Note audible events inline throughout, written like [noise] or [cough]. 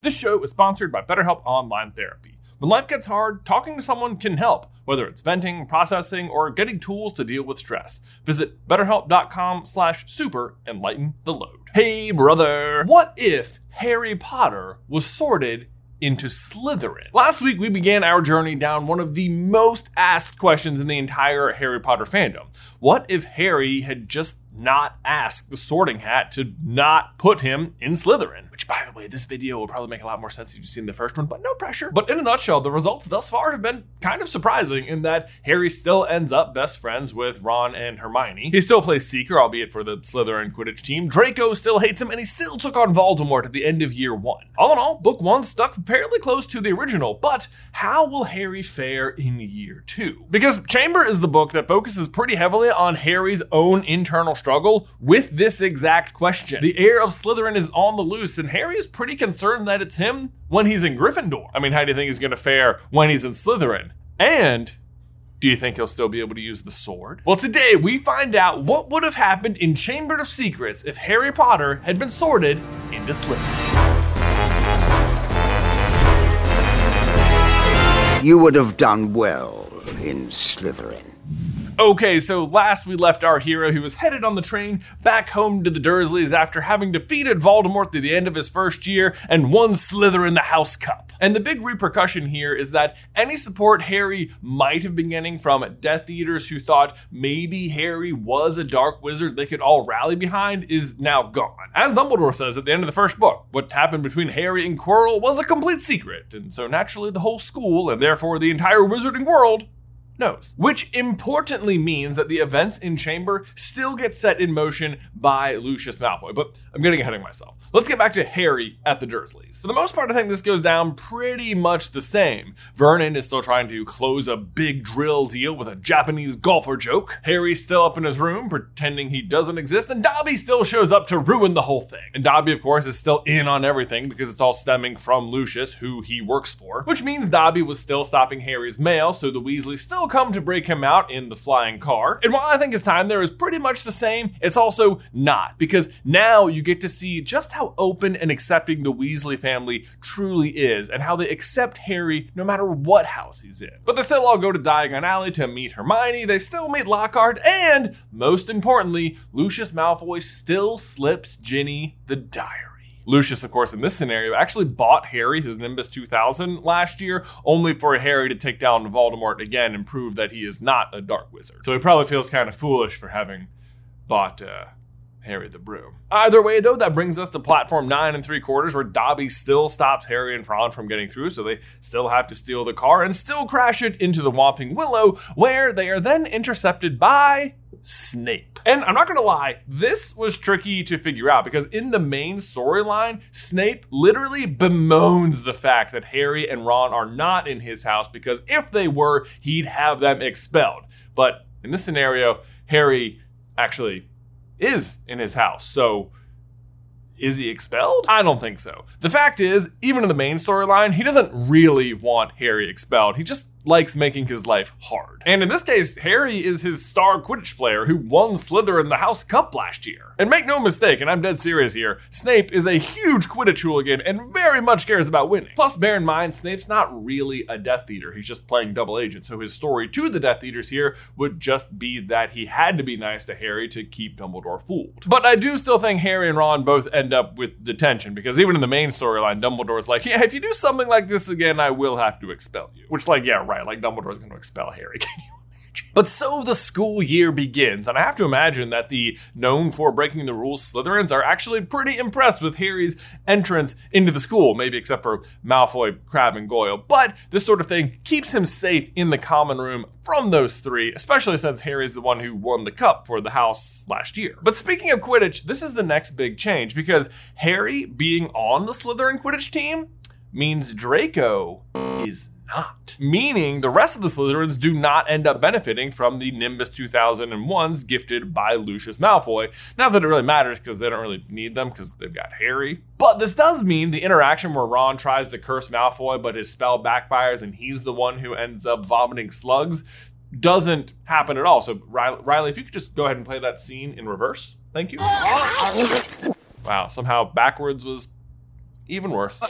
This show is sponsored by BetterHelp Online Therapy. When life gets hard, talking to someone can help, whether it's venting, processing, or getting tools to deal with stress. Visit betterhelp.com slash super and lighten the load. Hey brother, what if Harry Potter was sorted into Slytherin. Last week, we began our journey down one of the most asked questions in the entire Harry Potter fandom. What if Harry had just not ask the sorting hat to not put him in Slytherin? Which, by the way, this video will probably make a lot more sense if you've seen the first one, but no pressure. But in a nutshell, the results thus far have been kind of surprising in that Harry still ends up best friends with Ron and Hermione. He still plays Seeker, albeit for the Slytherin Quidditch team. Draco still hates him, and he still took on Voldemort at the end of year one. All in all, book one stuck fairly close to the original, but how will Harry fare in year two? Because Chamber is the book that focuses pretty heavily on Harry's own internal struggle with this exact question. The heir of Slytherin is on the loose, and Harry is pretty concerned that it's him when he's in Gryffindor. I mean, how do you think he's going to fare when he's in Slytherin? And do you think he'll still be able to use the sword? Well, today we find out what would have happened in Chamber of Secrets if Harry Potter had been sorted into Slytherin. You would have done well in Slytherin. Okay, so last we left our hero who was headed on the train back home to the Dursleys after having defeated Voldemort through the end of his first year and won Slytherin the House Cup. And the big repercussion here is that any support Harry might have been getting from Death Eaters who thought maybe Harry was a dark wizard they could all rally behind is now gone. As Dumbledore says at the end of the first book, what happened between Harry and Quirrell was a complete secret, and so naturally the whole school, and therefore the entire wizarding world, knows. Which importantly means that the events in Chamber still get set in motion by Lucius Malfoy. But I'm getting ahead of myself. Let's get back to Harry at the Dursleys. For the most part, I think this goes down pretty much the same. Vernon is still trying to close a big drill deal with a Japanese golfer joke. Harry's still up in his room pretending he doesn't exist, and Dobby still shows up to ruin the whole thing. And Dobby, of course, is still in on everything because it's all stemming from Lucius, who he works for. Which means Dobby was still stopping Harry's mail, so the Weasleys still come to break him out in the flying car. And while I think his time there is pretty much the same, it's also not, because now you get to see just how open and accepting the Weasley family truly is, and how they accept Harry no matter what house he's in. But they still all go to Diagon Alley to meet Hermione, they still meet Lockhart, and most importantly, Lucius Malfoy still slips Ginny the diary. Lucius, of course, in this scenario, actually bought Harry his Nimbus 2000 last year, only for Harry to take down Voldemort again and prove that he is not a dark wizard. So he probably feels kind of foolish for having bought uh, Harry the Broom. Either way, though, that brings us to platform nine and three quarters, where Dobby still stops Harry and Ron from getting through, so they still have to steal the car and still crash it into the Whomping Willow, where they are then intercepted by Snape. And I'm not gonna lie, this was tricky to figure out because in the main storyline, Snape literally bemoans the fact that Harry and Ron are not in his house because if they were, he'd have them expelled. But in this scenario, Harry actually is in his house. So is he expelled? I don't think so. The fact is, even in the main storyline, he doesn't really want Harry expelled. He just likes making his life hard. And in this case, Harry is his star Quidditch player who won Slytherin the House Cup last year. And make no mistake, and I'm dead serious here, Snape is a huge Quidditch hooligan and very much cares about winning. Plus, bear in mind, Snape's not really a Death Eater, he's just playing double agent, so his story to the Death Eaters here would just be that he had to be nice to Harry to keep Dumbledore fooled. But I do still think Harry and Ron both end up with detention, because even in the main storyline, Dumbledore's like, yeah, if you do something like this again, I will have to expel you. Which, like, yeah, right, like Dumbledore's going to expel Harry. [laughs] Can you imagine? But so the school year begins, and I have to imagine that the known for breaking the rules Slytherins are actually pretty impressed with Harry's entrance into the school, maybe except for Malfoy, Crabbe, and Goyle. But this sort of thing keeps him safe in the common room from those three, especially since Harry's the one who won the cup for the house last year. But speaking of Quidditch, this is the next big change because Harry being on the Slytherin Quidditch team means Draco is not. Meaning the rest of the Slytherins do not end up benefiting from the Nimbus 2001s gifted by Lucius Malfoy. Not that it really matters because they don't really need them because they've got Harry. But this does mean the interaction where Ron tries to curse Malfoy but his spell backfires and he's the one who ends up vomiting slugs doesn't happen at all. So Riley, Riley if you could just go ahead and play that scene in reverse. Thank you. [laughs] Wow, somehow backwards was even worse.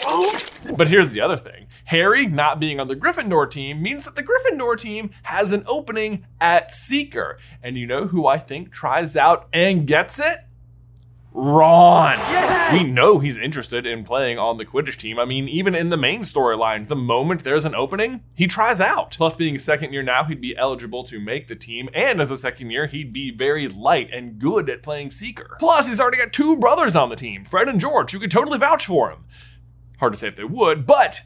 But here's the other thing Harry not being on the Gryffindor team means that the Gryffindor team has an opening at Seeker. And you know who I think tries out and gets it? Ron. We know he's interested in playing on the Quidditch team. I mean, even in the main storyline, the moment there's an opening, he tries out. Plus, being a second year now, he'd be eligible to make the team, and as a second year, he'd be very light and good at playing Seeker. Plus, he's already got two brothers on the team, Fred and George, who could totally vouch for him. Hard to say if they would, but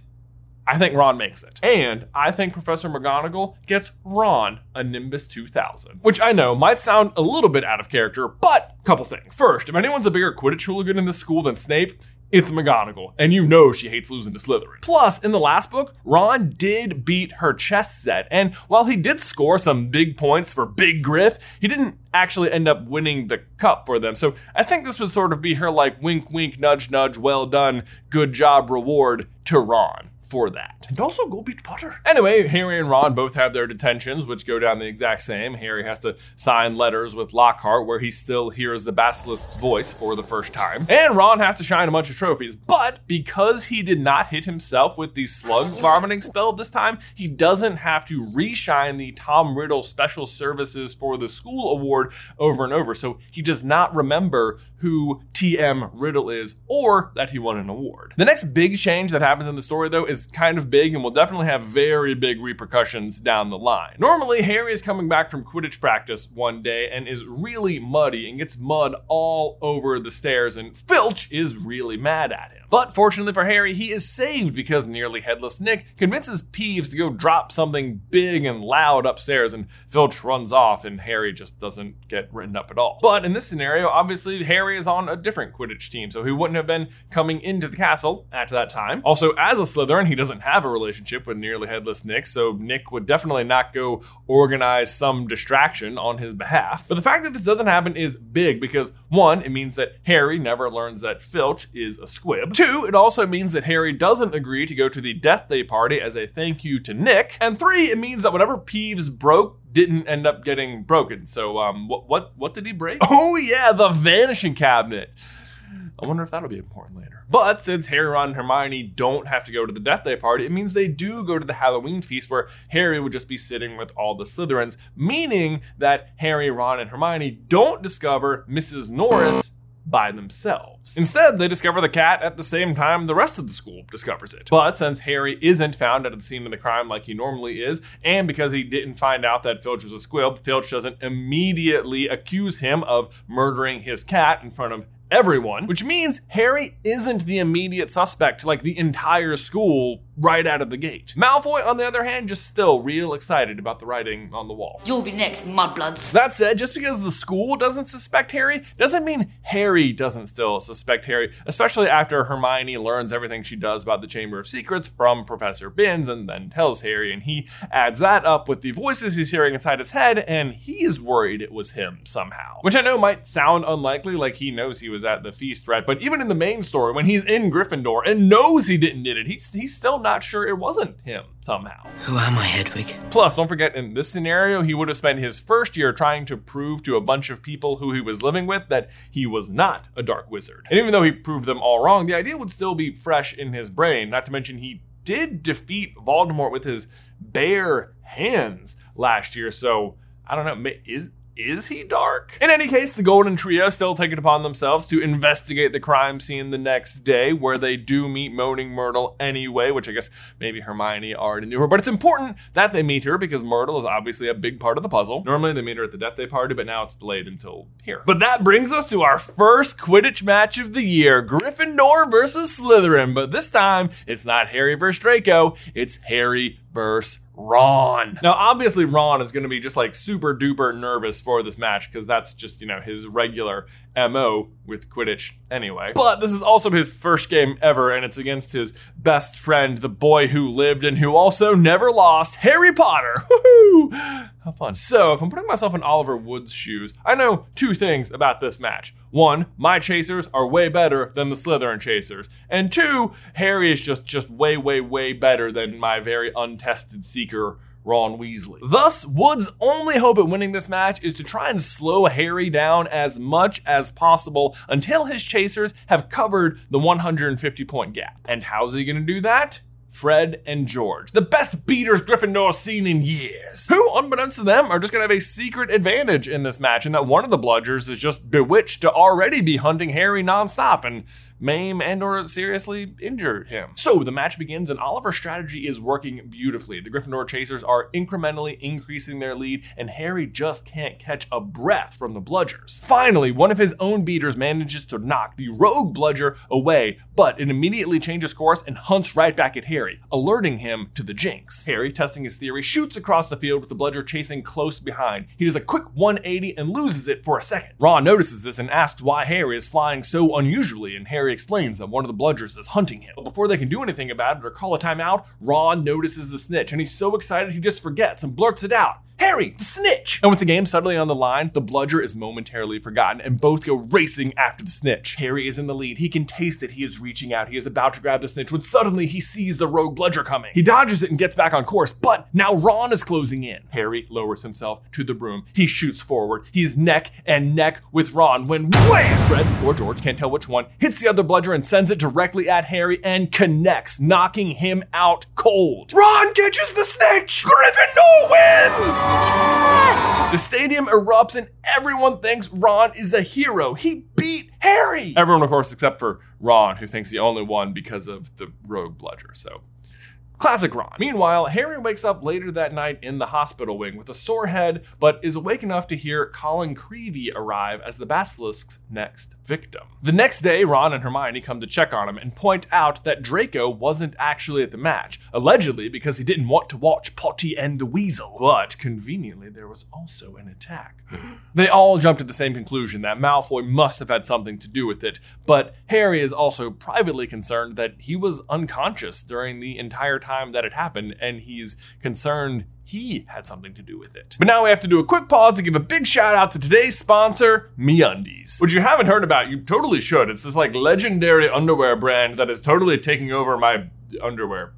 I think Ron makes it. And I think Professor McGonagall gets Ron a Nimbus 2000. Which I know might sound a little bit out of character, but a couple things. First, if anyone's a bigger Quidditch hooligan in this school than Snape, it's McGonagall, and you know she hates losing to Slytherin. Plus, in the last book, Ron did beat her chess set, and while he did score some big points for Big Griff, he didn't actually end up winning the cup for them. So I think this would sort of be her like wink, wink, nudge, nudge, well done, good job reward to Ron for that. And also go beat Potter. Anyway, Harry and Ron both have their detentions, which go down the exact same. Harry has to sign letters with Lockhart where he still hears the basilisk's voice for the first time. And Ron has to shine a bunch of trophies. But because he did not hit himself with the slug [laughs] vomiting spell this time, he doesn't have to reshine the Tom Riddle Special Services for the School Award over and over. So he does not remember who TM Riddle is or that he won an award. The next big change that happens in the story, though, is kind of big and will definitely have very big repercussions down the line. Normally, Harry is coming back from Quidditch practice one day and is really muddy and gets mud all over the stairs, and Filch is really mad at him. But fortunately for Harry, he is saved because nearly headless Nick convinces Peeves to go drop something big and loud upstairs, and Filch runs off, and Harry just doesn't get written up at all. But in this scenario, obviously, Harry is on a different Quidditch team, so he wouldn't have been coming into the castle at that time. Also, as a Slytherin, he doesn't have a relationship with nearly headless Nick, so Nick would definitely not go organize some distraction on his behalf. But the fact that this doesn't happen is big because one, it means that Harry never learns that Filch is a squib. Two, it also means that Harry doesn't agree to go to the Death Day party as a thank you to Nick. And three, it means that whatever Peeves broke didn't end up getting broken. So um what what what did he break? [laughs] Oh yeah, the vanishing cabinet. I wonder if that'll be important later. But since Harry, Ron, and Hermione don't have to go to the Death Day party, it means they do go to the Halloween feast where Harry would just be sitting with all the Slytherins, meaning that Harry, Ron, and Hermione don't discover Mrs. Norris by themselves. Instead, they discover the cat at the same time the rest of the school discovers it. But since Harry isn't found at the scene of the crime like he normally is, and because he didn't find out that Filch was a squib, Filch doesn't immediately accuse him of murdering his cat in front of everyone, which means Harry isn't the immediate suspect like the entire school right out of the gate. Malfoy, on the other hand, just still real excited about the writing on the wall. You'll be next, mudbloods. That said, just because the school doesn't suspect Harry doesn't mean Harry doesn't still suspect Harry, especially after Hermione learns everything she does about the Chamber of Secrets from Professor Binns and then tells Harry, and he adds that up with the voices he's hearing inside his head, and he's worried it was him somehow. Which I know might sound unlikely, like he knows he was at the feast, right? But even in the main story, when he's in Gryffindor and knows he didn't did it, he's, he's still not sure it wasn't him somehow. Who am I, Hedwig? Plus, don't forget, in this scenario, he would have spent his first year trying to prove to a bunch of people who he was living with that he was not a dark wizard. And even though he proved them all wrong, the idea would still be fresh in his brain, not to mention he did defeat Voldemort with his bare hands last year, so I don't know, is is he dark? In any case, the Golden Trio still take it upon themselves to investigate the crime scene the next day, where they do meet Moaning Myrtle anyway, which I guess maybe Hermione already knew her. But it's important that they meet her because Myrtle is obviously a big part of the puzzle. Normally they meet her at the Death Day party, but now it's delayed until here. But that brings us to our first Quidditch match of the year Gryffindor versus Slytherin. But this time, it's not Harry versus Draco, it's Harry versus Ron. Now, obviously, Ron is going to be just like super duper nervous for this match because that's just, you know, his regular MO with Quidditch anyway. But this is also his first game ever, and it's against his best friend, the boy who lived and who also never lost, Harry Potter. [laughs] Woohoo! How fun. So, if I'm putting myself in Oliver Wood's shoes, I know two things about this match. One, my chasers are way better than the Slytherin chasers. And two, Harry is just just way, way, way better than my very untested seeker Ron Weasley. Thus, Wood's only hope at winning this match is to try and slow Harry down as much as possible until his chasers have covered the 150 point gap. And how's he to do that? Fred and George, the best beaters Gryffindor's seen in years, who, unbeknownst to them, are just going to have a secret advantage in this match, and that one of the bludgers is just bewitched to already be hunting Harry nonstop and maim and or seriously injure him. So the match begins and Oliver's strategy is working beautifully. The Gryffindor chasers are incrementally increasing their lead and Harry just can't catch a breath from the bludgers. Finally, one of his own beaters manages to knock the rogue bludger away, but it immediately changes course and hunts right back at Harry, alerting him to the jinx. Harry, testing his theory, shoots across the field with the bludger chasing close behind. He does a quick 180 and loses it for a second. Ron notices this and asks why Harry is flying so unusually, and Harry explains that one of the bludgers is hunting him. But before they can do anything about it or call a timeout, Ron notices the snitch, and he's so excited he just forgets and blurts it out. Harry, snitch! And with the game suddenly on the line, the bludger is momentarily forgotten and both go racing after the snitch. Harry is in the lead. He can taste it. He is reaching out. He is about to grab the snitch when suddenly he sees the rogue bludger coming. He dodges it and gets back on course, but now Ron is closing in. Harry lowers himself to the broom. He shoots forward. He's neck and neck with Ron when wham! Fred or George, can't tell which one, hits the other bludger and sends it directly at Harry and connects, knocking him out cold. Ron catches the snitch! Gryffindor wins! Ah! The stadium erupts and everyone thinks Ron is a hero. He beat Harry! Everyone, of course, except for Ron, who thinks he only won because of the rogue bludger. So Classic Ron. Meanwhile, Harry wakes up later that night in the hospital wing with a sore head, but is awake enough to hear Colin Creevey arrive as the Basilisk's next victim. The next day, Ron and Hermione come to check on him and point out that Draco wasn't actually at the match, allegedly because he didn't want to watch Potty and the Weasel. But conveniently, there was also an attack. [gasps] they all jump to the same conclusion that Malfoy must have had something to do with it, but Harry is also privately concerned that he was unconscious during the entire time time that it happened, and he's concerned he had something to do with it. But now we have to do a quick pause to give a big shout out to today's sponsor, MeUndies. Which you haven't heard about, you totally should. It's this like legendary underwear brand that is totally taking over my underwear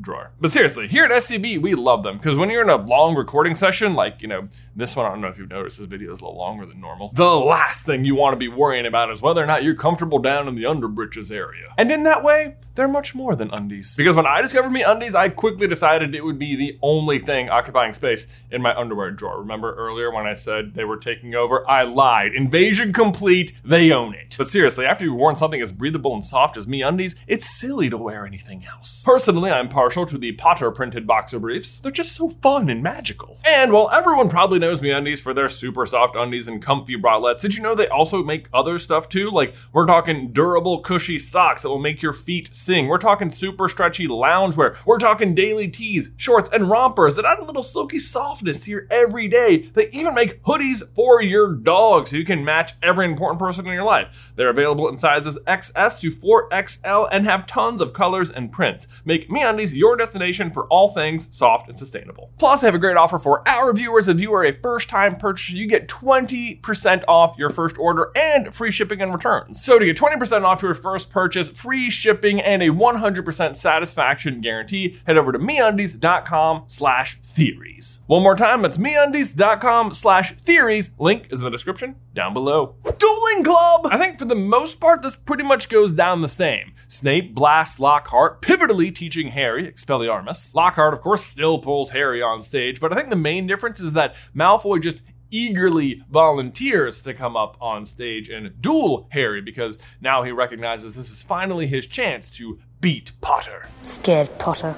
drawer. But seriously, here at SCB, we love them because when you're in a long recording session, like, you know, this one, I don't know if you've noticed, this video is a little longer than normal. The last thing you want to be worrying about is whether or not you're comfortable down in the underbritches area. And in that way, they're much more than undies. Because when I discovered MeUndies, I quickly decided it would be the only thing occupying space in my underwear drawer. Remember earlier when I said they were taking over? I lied. Invasion complete, they own it. But seriously, after you've worn something as breathable and soft as MeUndies, it's silly to wear anything else. Personally, I'm partial to the Potter printed boxer briefs. They're just so fun and magical. And while everyone probably knows MeUndies for their super soft undies and comfy bralettes, did you know they also make other stuff too? Like, we're talking durable, cushy socks that will make your feet sing. We're talking super stretchy loungewear. We're talking daily tees, shorts, and rompers that add a little silky softness to your everyday. They even make hoodies for your dog so you can match every important person in your life. They're available in sizes XS to 4XL and have tons of colors and prints. Make MeUndies your destination for all things soft and sustainable. Plus, they have a great offer for our viewers. If you are a first-time purchaser, you get 20% off your first order and free shipping and returns. So to get 20% off your first purchase, free shipping, and a 100% satisfaction guarantee, head over to MeUndies.com slash theories. One more time, that's MeUndies.com slash theories. Link is in the description down below. Dueling Club! I think for the most part, this pretty much goes down the same. Snape blasts Lockhart, pivotally teaching Harry Expelliarmus. Lockhart, of course, still pulls Harry on stage, but I think the main difference is that Malfoy just eagerly volunteers to come up on stage and duel Harry because now he recognizes this is finally his chance to beat Potter. Scared Potter.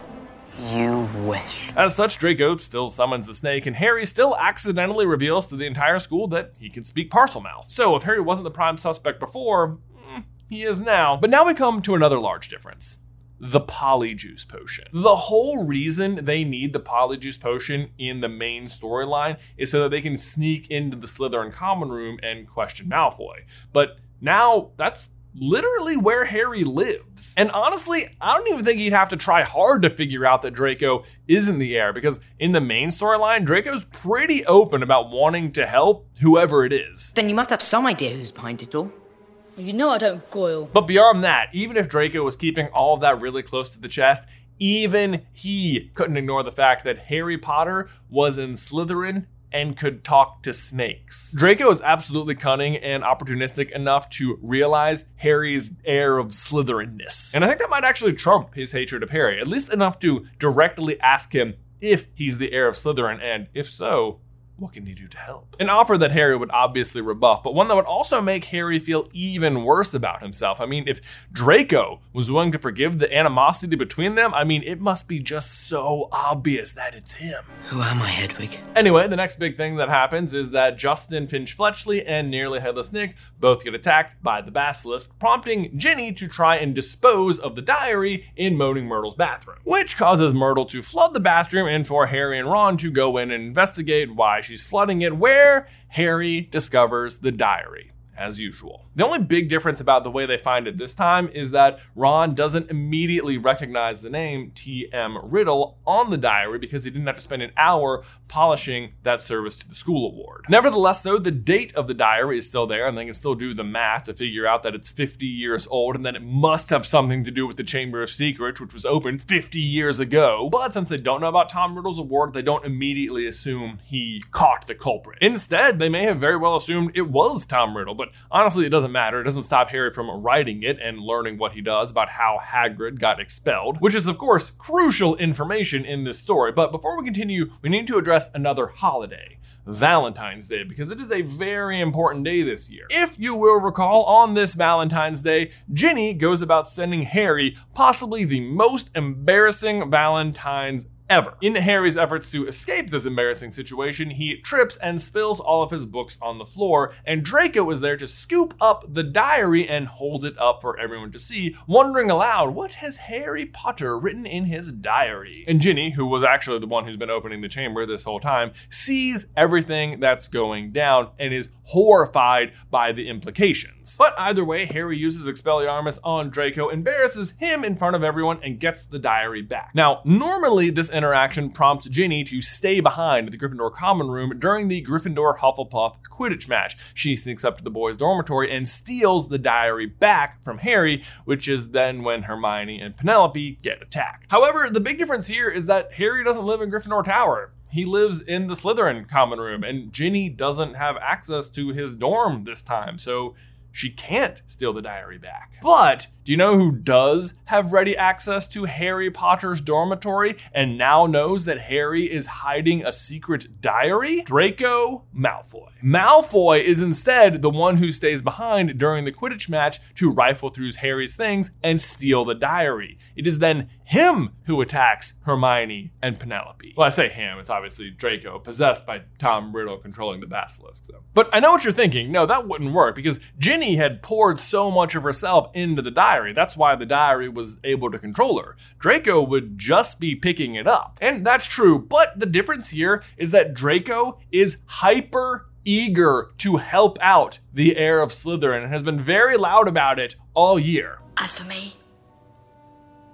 You wish. As such, Draco still summons the snake, and Harry still accidentally reveals to the entire school that he can speak Parselmouth. So, if Harry wasn't the prime suspect before, mm, he is now. But now we come to another large difference the polyjuice potion. The whole reason they need the polyjuice potion in the main storyline is so that they can sneak into the Slytherin common room and question Malfoy. But now that's literally where Harry lives. And honestly, I don't even think he'd have to try hard to figure out that Draco isn't the heir because in the main storyline, Draco's pretty open about wanting to help whoever it is. Then you must have some idea who's behind it all. You know I don't Goyle. But beyond that, even if Draco was keeping all of that really close to the chest, even he couldn't ignore the fact that Harry Potter was in Slytherin and could talk to snakes. Draco is absolutely cunning and opportunistic enough to realize Harry's air of Slytherinness. And I think that might actually trump his hatred of Harry, at least enough to directly ask him if he's the heir of Slytherin, and if so, what can he do to help? An offer that Harry would obviously rebuff, but one that would also make Harry feel even worse about himself. I mean, if Draco was willing to forgive the animosity between them, I mean, it must be just so obvious that it's him. Who am I, Hedwig? Anyway, the next big thing that happens is that Justin Finch Fletchley and Nearly Headless Nick both get attacked by the basilisk, prompting Ginny to try and dispose of the diary in Moaning Myrtle's bathroom, which causes Myrtle to flood the bathroom and for Harry and Ron to go in and investigate why she she's flooding it where Harry discovers the diary as usual. The only big difference about the way they find it this time is that Ron doesn't immediately recognize the name T.M. Riddle on the diary because he didn't have to spend an hour polishing that service to the school award. Nevertheless, though, the date of the diary is still there, and they can still do the math to figure out that it's 50 years old and that it must have something to do with the Chamber of Secrets, which was opened 50 years ago. But since they don't know about Tom Riddle's award, they don't immediately assume he caught the culprit. Instead, they may have very well assumed it was Tom Riddle, but honestly, it doesn't matter. It doesn't stop Harry from writing it and learning what he does about how Hagrid got expelled, which is, of course, crucial information in this story. But before we continue, we need to address another holiday, Valentine's Day, because it is a very important day this year. If you will recall, on this Valentine's Day, Ginny goes about sending Harry possibly the most embarrassing Valentine's ever. In Harry's efforts to escape this embarrassing situation, he trips and spills all of his books on the floor, and Draco is there to scoop up the diary and hold it up for everyone to see, wondering aloud, what has Harry Potter written in his diary? And Ginny, who was actually the one who's been opening the chamber this whole time, sees everything that's going down and is horrified by the implications. But either way, Harry uses Expelliarmus on Draco, embarrasses him in front of everyone, and gets the diary back. Now, normally this interaction prompts Ginny to stay behind the Gryffindor common room during the Gryffindor Hufflepuff Quidditch match. She sneaks up to the boys' dormitory and steals the diary back from Harry, which is then when Hermione and Penelope get attacked. However, the big difference here is that Harry doesn't live in Gryffindor Tower he lives in the Slytherin common room, and Ginny doesn't have access to his dorm this time, so she can't steal the diary back. But do you know who does have ready access to Harry Potter's dormitory and now knows that Harry is hiding a secret diary? Draco Malfoy. Malfoy is instead the one who stays behind during the Quidditch match to rifle through Harry's things and steal the diary. It is then him who attacks Hermione and Penelope. Well, I say him, it's obviously Draco, possessed by Tom Riddle controlling the basilisk. So. But I know what you're thinking. No, that wouldn't work because Ginny had poured so much of herself into the diary diary. That's why the diary was able to control her. Draco would just be picking it up. And that's true, but the difference here is that Draco is hyper eager to help out the heir of Slytherin and has been very loud about it all year. As for me,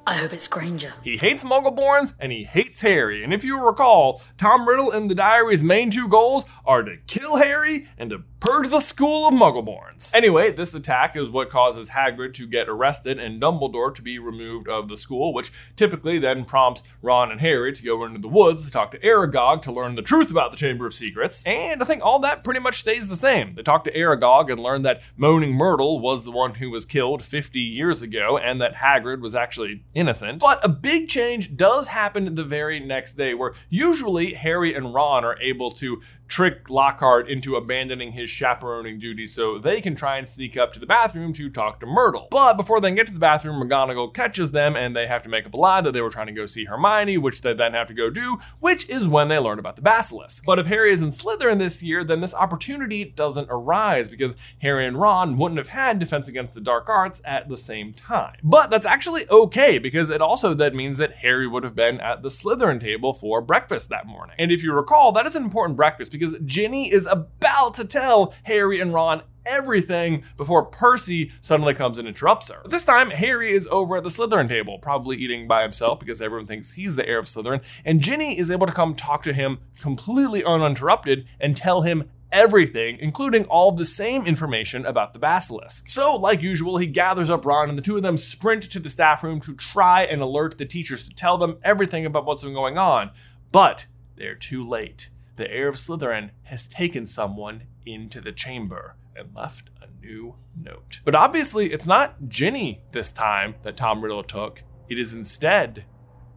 I hope it's Granger. He hates Muggleborns and he hates Harry. And if you recall, Tom Riddle and the diary's main two goals are to kill Harry and to purge the school of Muggleborns. Anyway, this attack is what causes Hagrid to get arrested and Dumbledore to be removed of the school, which typically then prompts Ron and Harry to go into the woods to talk to Aragog to learn the truth about the Chamber of Secrets. And I think all that pretty much stays the same. They talk to Aragog and learn that Moaning Myrtle was the one who was killed 50 years ago and that Hagrid was actually innocent. But a big change does happen the very next day, where usually Harry and Ron are able to trick Lockhart into abandoning his chaperoning duties so they can try and sneak up to the bathroom to talk to Myrtle. But before they can get to the bathroom, McGonagall catches them and they have to make up a lie that they were trying to go see Hermione, which they then have to go do, which is when they learn about the basilisk. But if Harry is in Slytherin this year, then this opportunity doesn't arise because Harry and Ron wouldn't have had Defense Against the Dark Arts at the same time. But that's actually okay because it also then means that Harry would have been at the Slytherin table for breakfast that morning. And if you recall, that is an important breakfast because Ginny is about to tell Harry and Ron everything before Percy suddenly comes and interrupts her. This time, Harry is over at the Slytherin table, probably eating by himself because everyone thinks he's the heir of Slytherin, and Ginny is able to come talk to him completely uninterrupted and tell him everything, including all the same information about the basilisk. So, like usual, he gathers up Ron and the two of them sprint to the staff room to try and alert the teachers to tell them everything about what's been going on. But they're too late. The heir of Slytherin has taken someone into the chamber and left a new note. But obviously, it's not Ginny this time that Tom Riddle took. It is instead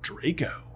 Draco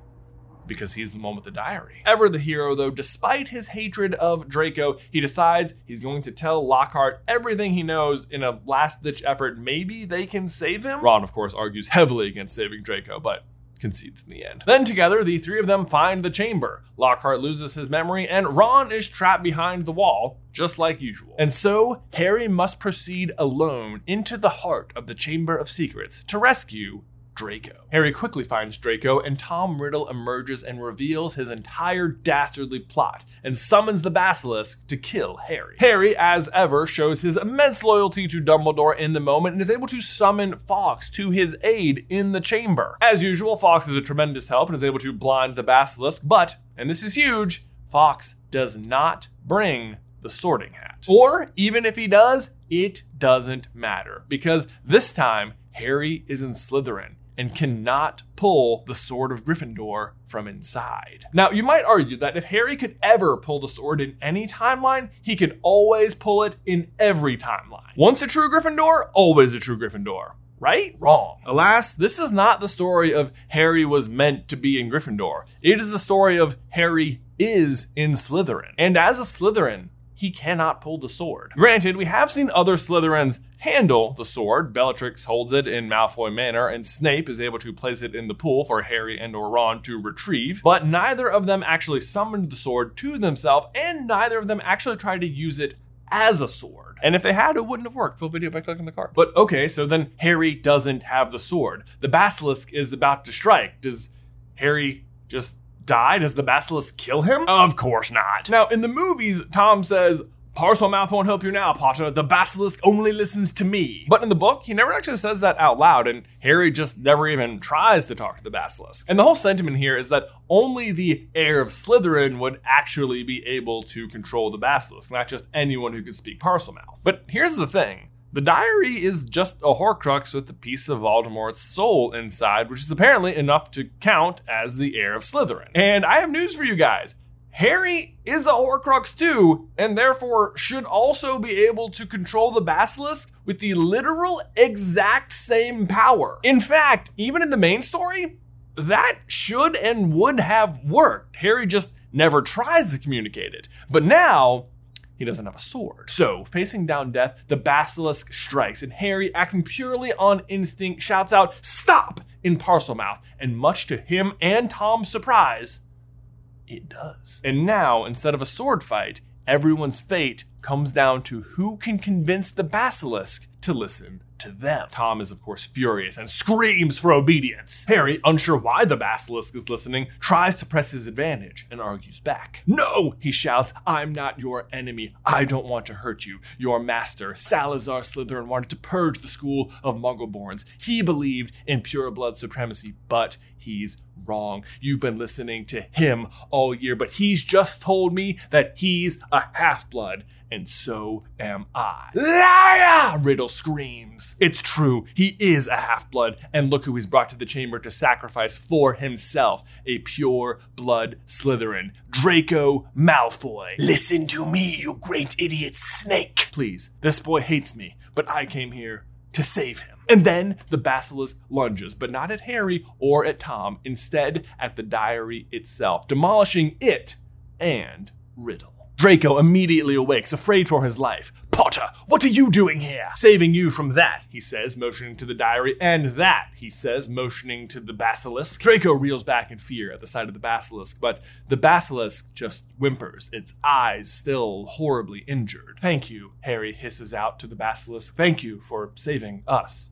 because he's the one with the diary. Ever the hero, though, despite his hatred of Draco, he decides he's going to tell Lockhart everything he knows in a last ditch effort. Maybe they can save him? Ron, of course, argues heavily against saving Draco, but concedes in the end. Then together, the three of them find the chamber. Lockhart loses his memory, and Ron is trapped behind the wall, just like usual. And so, Harry must proceed alone into the heart of the Chamber of Secrets to rescue Draco. Harry quickly finds Draco, and Tom Riddle emerges and reveals his entire dastardly plot and summons the basilisk to kill Harry. Harry, as ever, shows his immense loyalty to Dumbledore in the moment and is able to summon Fawkes to his aid in the chamber. As usual, Fawkes is a tremendous help and is able to blind the basilisk, but, and this is huge, Fawkes does not bring the sorting hat. Or, even if he does, it doesn't matter because this time Harry is in Slytherin and cannot pull the sword of Gryffindor from inside. Now, you might argue that if Harry could ever pull the sword in any timeline, he could always pull it in every timeline. Once a true Gryffindor, always a true Gryffindor. Right? Wrong. Alas, this is not the story of Harry was meant to be in Gryffindor. It is the story of Harry is in Slytherin. And as a Slytherin, he cannot pull the sword. Granted, we have seen other Slytherins handle the sword. Bellatrix holds it in Malfoy Manor, and Snape is able to place it in the pool for Harry and or Ron to retrieve. But neither of them actually summoned the sword to themselves, and neither of them actually tried to use it as a sword. And if they had, it wouldn't have worked. Full video by clicking the card. But okay, so then Harry doesn't have the sword. The basilisk is about to strike. Does Harry just die? Does the basilisk kill him? Of course not. Now, in the movies, Tom says, Parselmouth won't help you now, Potter. The basilisk only listens to me. But in the book, he never actually says that out loud, and Harry just never even tries to talk to the basilisk. And the whole sentiment here is that only the heir of Slytherin would actually be able to control the basilisk, not just anyone who could speak Parselmouth. But here's the thing. The diary is just a Horcrux with a piece of Voldemort's soul inside, which is apparently enough to count as the heir of Slytherin. And I have news for you guys. Harry is a Horcrux too, and therefore should also be able to control the basilisk with the literal exact same power. In fact, even in the main story, that should and would have worked. Harry just never tries to communicate it. But now, he doesn't have a sword. So, facing down death, the basilisk strikes, and Harry, acting purely on instinct, shouts out, Stop! in Parselmouth. And much to him and Tom's surprise, it does. And now, instead of a sword fight, everyone's fate comes down to who can convince the basilisk to listen to them. Tom is, of course, furious and screams for obedience. Harry, unsure why the basilisk is listening, tries to press his advantage and argues back. No, he shouts, I'm not your enemy. I don't want to hurt you. Your master, Salazar Slytherin, wanted to purge the school of Muggleborns. He believed in pure blood supremacy, but he's wrong. You've been listening to him all year, but he's just told me that he's a half blood and so am I. Liar! Riddle screams. It's true, he is a half blood, and look who he's brought to the chamber to sacrifice for himself a pure blood Slytherin, Draco Malfoy. Listen to me, you great idiot snake. Please, this boy hates me, but I came here to save him. And then the basilisk lunges, but not at Harry or at Tom, instead at the diary itself, demolishing it and Riddle. Draco immediately awakes, afraid for his life. Potter, what are you doing here? Saving you from that, he says, motioning to the diary, and that, he says, motioning to the basilisk. Draco reels back in fear at the sight of the basilisk, but the basilisk just whimpers, its eyes still horribly injured. Thank you, Harry hisses out to the basilisk. Thank you for saving us.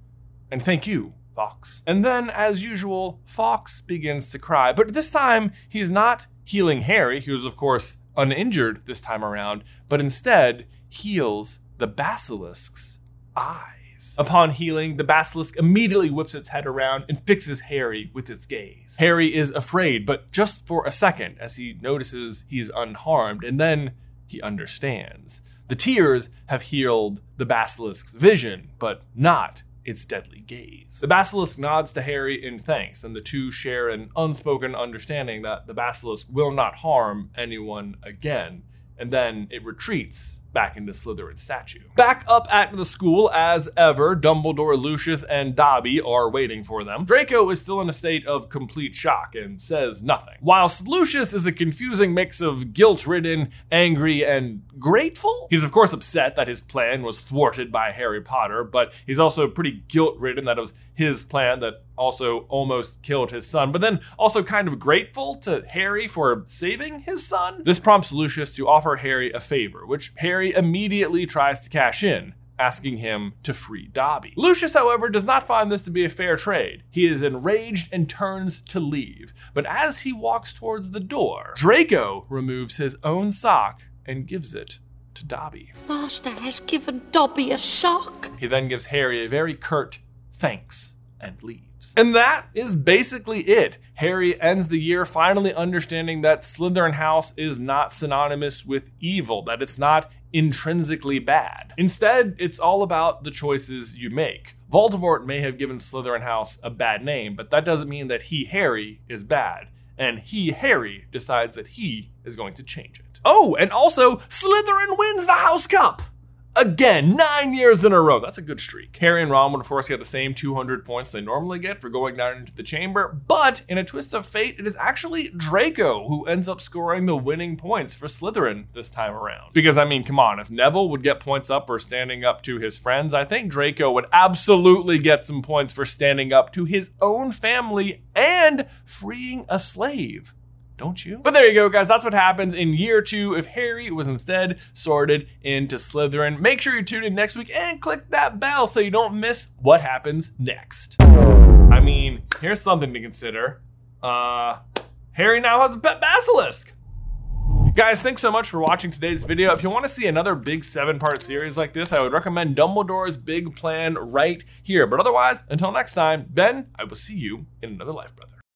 And thank you, Fawkes. And then, as usual, Fawkes begins to cry, but this time he's not healing Harry, who's, of course, uninjured this time around, but instead heals the basilisk's eyes. Upon healing, the basilisk immediately whips its head around and fixes Harry with its gaze. Harry is afraid, but just for a second as he notices he's unharmed, and then he understands. The tears have healed the basilisk's vision, but not its deadly gaze. The basilisk nods to Harry in thanks, and the two share an unspoken understanding that the basilisk will not harm anyone again. And then it retreats back into Slytherin's statue. Back up at the school, as ever, Dumbledore, Lucius, and Dobby are waiting for them. Draco is still in a state of complete shock and says nothing. Whilst Lucius is a confusing mix of guilt ridden, angry, and grateful. He's, of course, upset that his plan was thwarted by Harry Potter, but he's also pretty guilt ridden that it was his plan that also almost killed his son, but then also kind of grateful to Harry for saving his son. This prompts Lucius to offer Harry a favor, which Harry immediately tries to cash in. Asking him to free Dobby. Lucius, however, does not find this to be a fair trade. He is enraged and turns to leave. But as he walks towards the door, Draco removes his own sock and gives it to Dobby. Master has given Dobby a sock. He then gives Harry a very curt thanks and leaves. And that is basically it. Harry ends the year finally understanding that Slytherin House is not synonymous with evil, that it's not intrinsically bad. Instead, it's all about the choices you make. Voldemort may have given Slytherin House a bad name, but that doesn't mean that he, Harry, is bad. And he, Harry, decides that he is going to change it. Oh, and also, Slytherin wins the House Cup! Again, nine years in a row. That's a good streak. Harry and Ron would, of course, get the same 200 points they normally get for going down into the chamber, but in a twist of fate, it is actually Draco who ends up scoring the winning points for Slytherin this time around. Because, I mean, come on, if Neville would get points up for standing up to his friends, I think Draco would absolutely get some points for standing up to his own family and freeing a slave don't you? But there you go, guys. That's what happens in year two if Harry was instead sorted into Slytherin. Make sure you tune in next week and click that bell so you don't miss what happens next. I mean, here's something to consider. Uh, Harry now has a pet basilisk. Guys, thanks so much for watching today's video. If you want to see another big seven part series like this, I would recommend Dumbledore's Big Plan right here. But otherwise, until next time, Ben, I will see you in another life, brother.